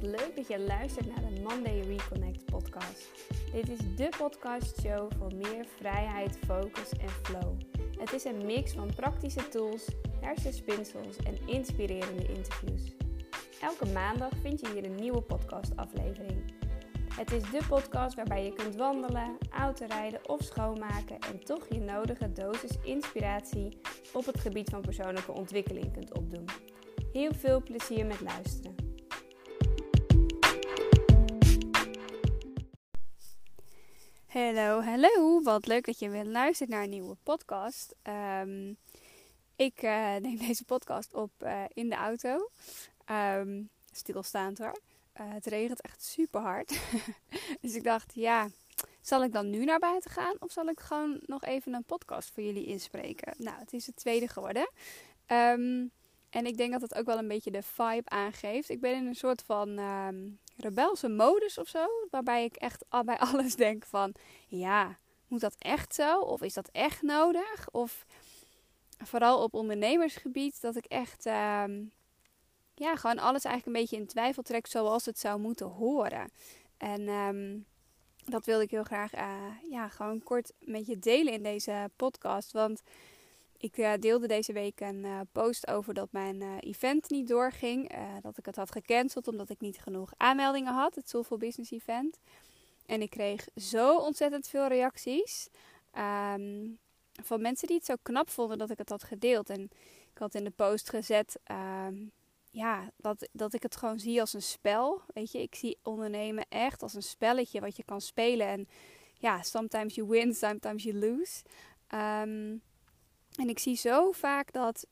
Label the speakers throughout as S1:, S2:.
S1: wat leuk dat je luistert naar de Monday Reconnect podcast. Dit is de podcastshow voor meer vrijheid, focus en flow. Het is een mix van praktische tools, hersenspinsels en inspirerende interviews. Elke maandag vind je hier een nieuwe podcastaflevering. Het is de podcast waarbij je kunt wandelen, autorijden of schoonmaken en toch je nodige dosis inspiratie op het gebied van persoonlijke ontwikkeling kunt opdoen. Heel veel plezier met luisteren. Hallo, hallo. Wat leuk dat je weer luistert naar een nieuwe podcast. Ehm, ik uh, neem deze podcast op uh, in de auto. Um, stilstaand hoor. Uh, het regent echt super hard. dus ik dacht, ja, zal ik dan nu naar buiten gaan? Of zal ik gewoon nog even een podcast voor jullie inspreken? Nou, het is het tweede geworden. Um, en ik denk dat het ook wel een beetje de vibe aangeeft. Ik ben in een soort van rebelse modus of zo. Waarbij ik echt bij alles denk van... Ja, moet dat echt zo? Of is dat echt nodig? Of vooral op ondernemersgebied dat ik echt... Um, ja, gewoon alles eigenlijk een beetje in twijfel trek zoals het zou moeten horen. En um, dat wilde ik heel graag uh, ja, gewoon kort met je delen in deze podcast. Want ik uh, deelde deze week een uh, post over dat mijn uh, event niet doorging. dat ik het had gecanceld omdat ik niet genoeg aanmeldingen had. Het Soulful Business Event. En ik kreeg zo ontzettend veel reacties. Um, van mensen die het zo knap vonden dat ik het had gedeeld. En ik had in de post gezet. Um, ja, dat, dat ik het gewoon zie als een spel. Weet je, ik zie ondernemen echt als een spelletje wat je kan spelen. En ja, sometimes you win, sometimes you lose. Um, en ik zie zo vaak dat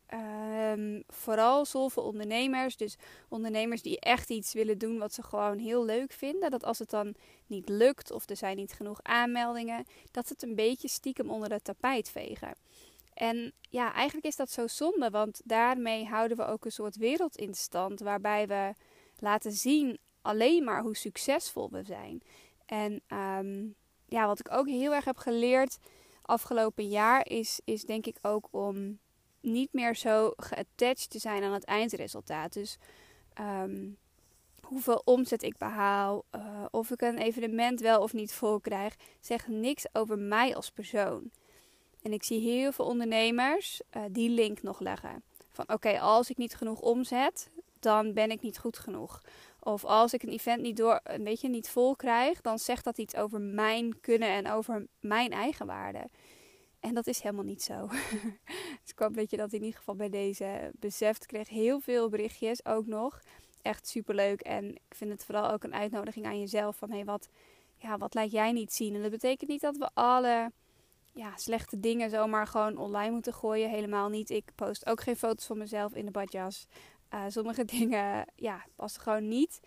S1: um, vooral zoveel ondernemers, dus ondernemers die echt iets willen doen wat ze gewoon heel leuk vinden, dat als het dan niet lukt of er zijn niet genoeg aanmeldingen, dat ze het een beetje stiekem onder het tapijt vegen. En ja, eigenlijk is dat zo zonde, want daarmee houden we ook een soort wereld in stand waarbij we laten zien alleen maar hoe succesvol we zijn. En um, ja, wat ik ook heel erg heb geleerd afgelopen jaar is, is denk ik ook om niet meer zo geattached te zijn aan het eindresultaat. Dus um, hoeveel omzet ik behaal, uh, of ik een evenement wel of niet vol krijg, zegt niks over mij als persoon. En ik zie heel veel ondernemers uh, die link nog leggen. Van oké, als ik niet genoeg omzet, dan ben ik niet goed genoeg. Of als ik een event niet door, een beetje niet vol krijg, dan zegt dat iets over mijn kunnen en over mijn eigen waarde. En dat is helemaal niet zo. dus ik hoop dat je dat in ieder geval bij deze beseft. Ik kreeg heel veel berichtjes ook nog. Echt superleuk. En ik vind het vooral ook een uitnodiging aan jezelf. Van hé, wat, ja, wat laat jij niet zien? En dat betekent niet dat we alle ja, slechte dingen zomaar gewoon online moeten gooien. Helemaal niet. Ik post ook geen foto's van mezelf in de badjas. Uh, sommige dingen, ja, passen gewoon niet.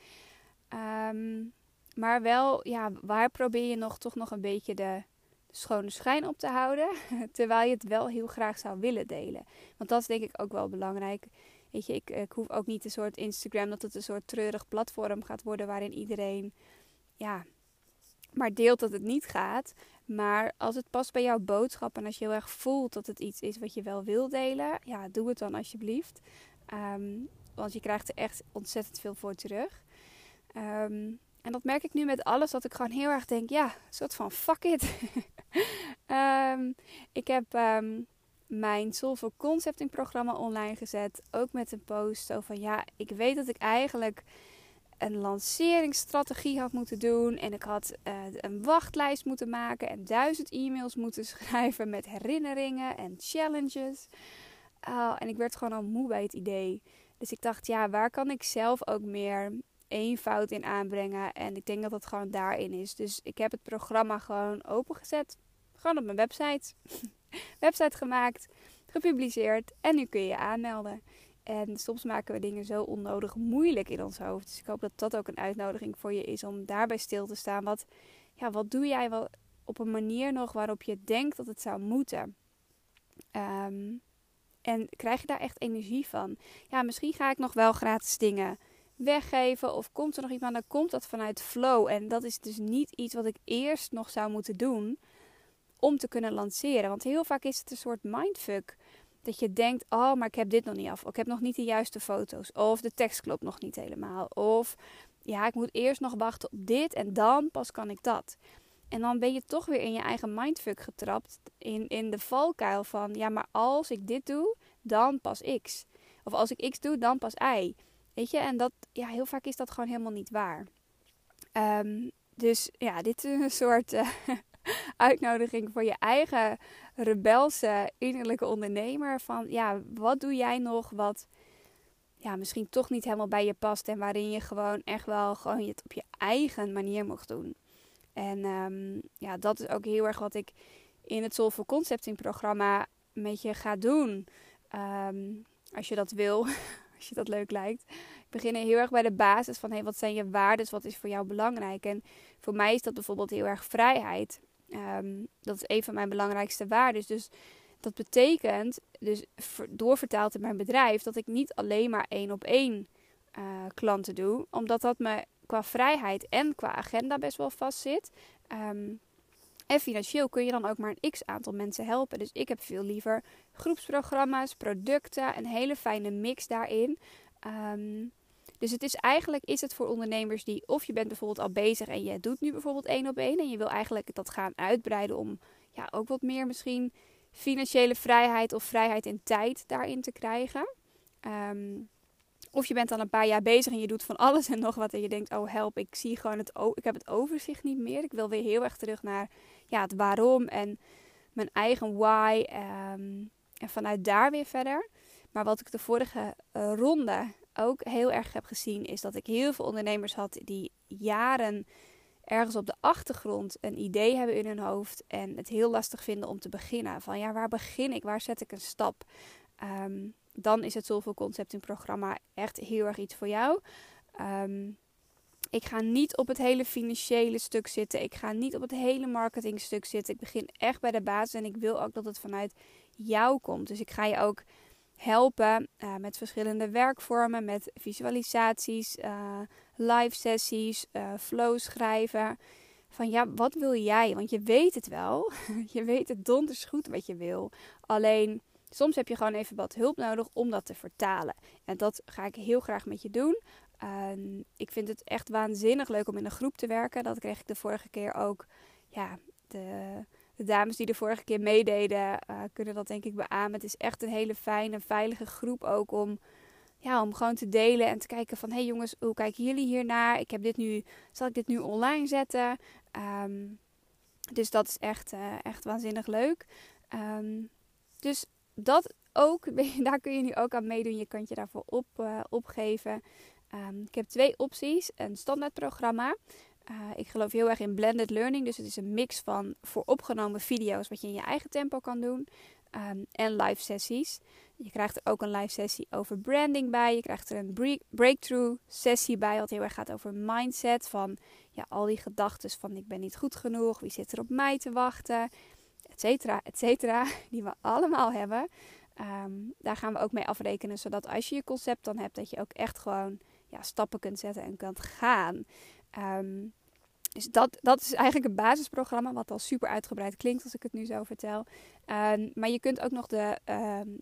S1: Um, maar wel, ja, waar probeer je nog toch nog een beetje de, de, schone schijn op te houden? terwijl je het wel heel graag zou willen delen. Want dat is denk ik ook wel belangrijk. Weet je, ik, ik hoef ook niet een soort Instagram dat het een soort treurig platform gaat worden waarin iedereen, ja, maar deelt dat het niet gaat. Maar als het past bij jouw boodschap en als je heel erg voelt dat het iets is wat je wel wil delen, ja, doe het dan alsjeblieft. Um, want je krijgt er echt ontzettend veel voor terug. Um, en dat merk ik nu met alles, dat ik gewoon heel erg denk, ja, soort van fuck it. um, ik heb mijn Soulful Concepting programma online gezet. Ook met een post van, ja, ik weet dat ik eigenlijk een lanceringsstrategie had moeten doen. En ik had uh, een wachtlijst moeten maken en duizend e-mails moeten schrijven met herinneringen en challenges. Uh, en ik werd gewoon al moe bij het idee. Dus ik dacht, ja, waar kan ik zelf ook meer eenvoud in aanbrengen? En ik denk dat dat gewoon daarin is. Dus ik heb het programma gewoon opengezet. Gewoon op mijn website. website gemaakt, gepubliceerd en nu kun je je aanmelden. En soms maken we dingen zo onnodig moeilijk in ons hoofd. Dus ik hoop dat dat ook een uitnodiging voor je is om daarbij stil te staan. Wat, ja, wat doe jij wel op een manier nog waarop je denkt dat het zou moeten? Um, en krijg je daar echt energie van? Ja, misschien ga ik nog wel gratis dingen weggeven. Of komt er nog iemand, dan komt dat vanuit flow. En dat is dus niet iets wat ik eerst nog zou moeten doen om te kunnen lanceren. Want heel vaak is het een soort mindfuck. Dat je denkt, oh, maar ik heb dit nog niet af. Of ik heb nog niet de juiste foto's. Of de tekst klopt nog niet helemaal. Of ja, ik moet eerst nog wachten op dit en dan pas kan ik dat. En dan ben je toch weer in je eigen mindfuck getrapt. In, in de valkuil van, ja, maar als ik dit doe, dan pas X. Of als ik X doe, dan pas Y. Weet je, en dat, ja, heel vaak is dat gewoon helemaal niet waar. Um, dus ja, dit is een soort uh, uitnodiging voor je eigen rebelse innerlijke ondernemer. Van ja, wat doe jij nog wat ja, misschien toch niet helemaal bij je past. En waarin je gewoon echt wel gewoon het op je eigen manier mocht doen. En um, ja, dat is ook heel erg wat ik in het Soulful Concepting programma met je ga doen. Um, als je dat wil, als je dat leuk lijkt. Ik begin heel erg bij de basis van hey, wat zijn je waarden, wat is voor jou belangrijk. En voor mij is dat bijvoorbeeld heel erg vrijheid. Um, dat is een van mijn belangrijkste waarden. Dus dat betekent, dus doorvertaald in mijn bedrijf, dat ik niet alleen maar één op één uh, klanten doe. Omdat dat me qua vrijheid en qua agenda best wel vast zit. Um, en financieel kun je dan ook maar een x aantal mensen helpen. Dus ik heb veel liever groepsprogramma's, producten, een hele fijne mix daarin. Um, dus het is eigenlijk is het voor ondernemers die of je bent bijvoorbeeld al bezig en je doet nu bijvoorbeeld één op één en je wil eigenlijk dat gaan uitbreiden om ja, ook wat meer misschien financiële vrijheid of vrijheid in tijd daarin te krijgen. Um, of je bent al een paar jaar bezig en je doet van alles en nog wat. En je denkt, oh help, ik zie gewoon het, ik heb het overzicht niet meer. Ik wil weer heel erg terug naar ja, het waarom en mijn eigen why. Ehm, en vanuit daar weer verder. Maar wat ik de vorige uh, ronde ook heel erg heb gezien, is dat ik heel veel ondernemers had die jaren ergens op de achtergrond een idee hebben in hun hoofd en het heel lastig vinden om te beginnen. Van ja, waar begin ik? Waar zet ik een stap? Um, dan is het Soulful Concepting programma echt heel erg iets voor jou. Ehm, ik ga niet op het hele financiële stuk zitten. Ik ga niet op het hele marketingstuk zitten. Ik begin echt bij de basis en ik wil ook dat het vanuit jou komt. Dus ik ga je ook helpen uh, met verschillende werkvormen, met visualisaties, uh, live sessies, uh, flow schrijven. Van ja, wat wil jij? Want je weet het wel. je weet het donders goed wat je wil. Alleen Soms heb je gewoon even wat hulp nodig om dat te vertalen. En dat ga ik heel graag met je doen. Uh, ik vind het echt waanzinnig leuk om in een groep te werken. Dat kreeg ik de vorige keer ook. Ja, de, de dames die de vorige keer meededen, uh, kunnen dat denk ik beamen. Het is echt een hele fijne, veilige groep ook om, ja, om gewoon te delen en te kijken van... hé hey jongens, hoe kijken jullie hiernaar? Ik heb dit nu, zal ik dit nu online zetten? Um, dus dat is echt, uh, echt waanzinnig leuk. Um, dus dat ook, daar kun je nu ook aan meedoen. Je kunt je daarvoor op, uh, opgeven. Um, ik heb twee opties. Een standaard programma. Uh, ik geloof heel erg in blended learning. Dus het is een mix van voor opgenomen video's wat je in je eigen tempo kan doen. Um, en live sessies. Je krijgt er ook een live sessie over branding bij. Je krijgt er een breakthrough sessie bij. Wat heel erg gaat over mindset. Van ja, al die gedachten van ik ben niet goed genoeg. Wie zit er op mij te wachten? Et cetera, et cetera, die we allemaal hebben. Ehm, daar gaan we ook mee afrekenen, zodat als je je concept dan hebt, dat je ook echt gewoon ja, stappen kunt zetten en kunt gaan. Ehm, dus dat, dat is eigenlijk een basisprogramma, wat al super uitgebreid klinkt als ik het nu zo vertel. Um, maar je kunt ook nog de,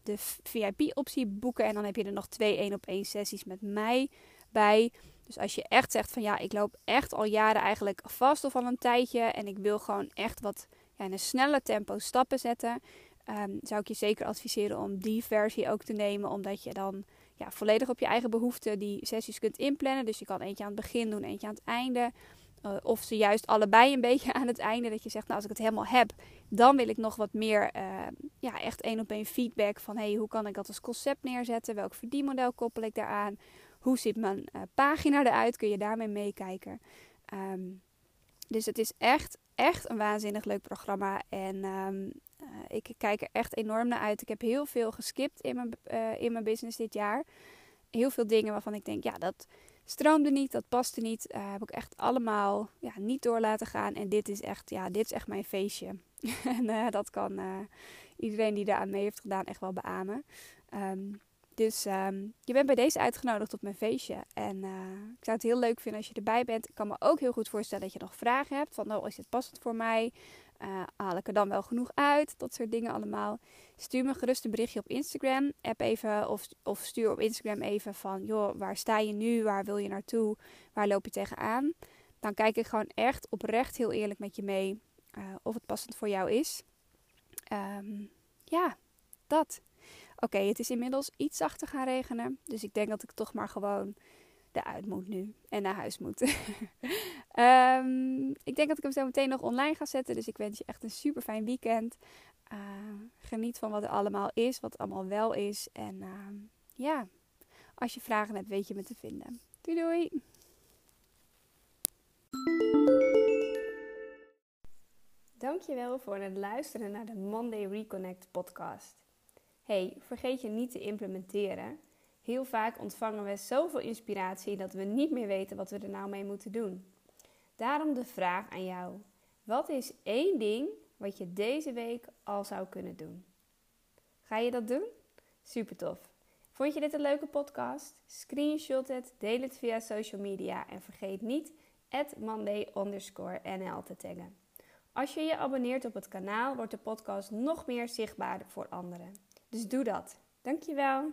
S1: de VIP-optie boeken en dan heb je er nog twee één op één sessies met mij bij. Dus als je echt zegt van ja, ik loop echt al jaren eigenlijk vast of al een tijdje en ik wil gewoon echt wat ja, in een snelle tempo stappen zetten, ehm, zou ik je zeker adviseren om die versie ook te nemen. Omdat je dan ja, volledig op je eigen behoeften die sessies kunt inplannen. Dus je kan eentje aan het begin doen, eentje aan het einde. Uh, of ze juist allebei een beetje aan het einde. Dat je zegt, nou als ik het helemaal heb, dan wil ik nog wat meer, uh, ja, echt één op één feedback van, hey, hoe kan ik dat als concept neerzetten? Welk verdienmodel koppel ik daaraan? Hoe ziet mijn uh, pagina eruit? Kun je daarmee meekijken? Um, dus het is echt, echt een waanzinnig leuk programma. En um, uh, ik kijk er echt enorm naar uit. Ik heb heel veel geskipt in mijn, uh, in mijn business dit jaar. Heel veel dingen waarvan ik denk, ja, dat stroomde niet, dat paste niet. Uh, heb ik echt allemaal ja, niet door laten gaan. En dit is echt, ja, dit is echt mijn feestje. en dat kan iedereen die daar aan mee heeft gedaan echt wel beamen. Um, dus um, je bent bij deze uitgenodigd op mijn feestje. En uh, ik zou het heel leuk vinden als je erbij bent. Ik kan me ook heel goed voorstellen dat je nog vragen hebt. Van, oh, is dit passend voor mij? Uh, haal ik er dan wel genoeg uit? Dat soort dingen allemaal. Stuur me gerust een berichtje op Instagram. App even of, of stuur op Instagram even van... joh, waar sta je nu? Waar wil je naartoe? Waar loop je tegenaan? Dan kijk ik gewoon echt oprecht heel eerlijk met je mee... Uh, of het passend voor jou is. Um, ja, dat. Oké, het is inmiddels iets zachter gaan regenen. Dus ik denk dat ik toch maar gewoon eruit moet nu. En naar huis moet. um, ik denk dat ik hem zo meteen nog online ga zetten. Dus ik wens je echt een super fijn weekend. Uh, geniet van wat er allemaal is. Wat allemaal wel is. En uh, ja, als je vragen hebt, weet je me te vinden. Doei doei! Dankjewel voor het luisteren naar de Monday Reconnect podcast. Hey, vergeet je niet te implementeren. Heel vaak ontvangen we zoveel inspiratie dat we niet meer weten wat we er nou mee moeten doen. Daarom de vraag aan jou: wat is één ding wat je deze week al zou kunnen doen? Ga je dat doen? Super tof. Vond je dit een leuke podcast? Screenshot het, deel het via social media en vergeet niet monday_nl te taggen. Als je je abonneert op het kanaal, wordt de podcast nog meer zichtbaar voor anderen. Dus doe dat. Dankjewel.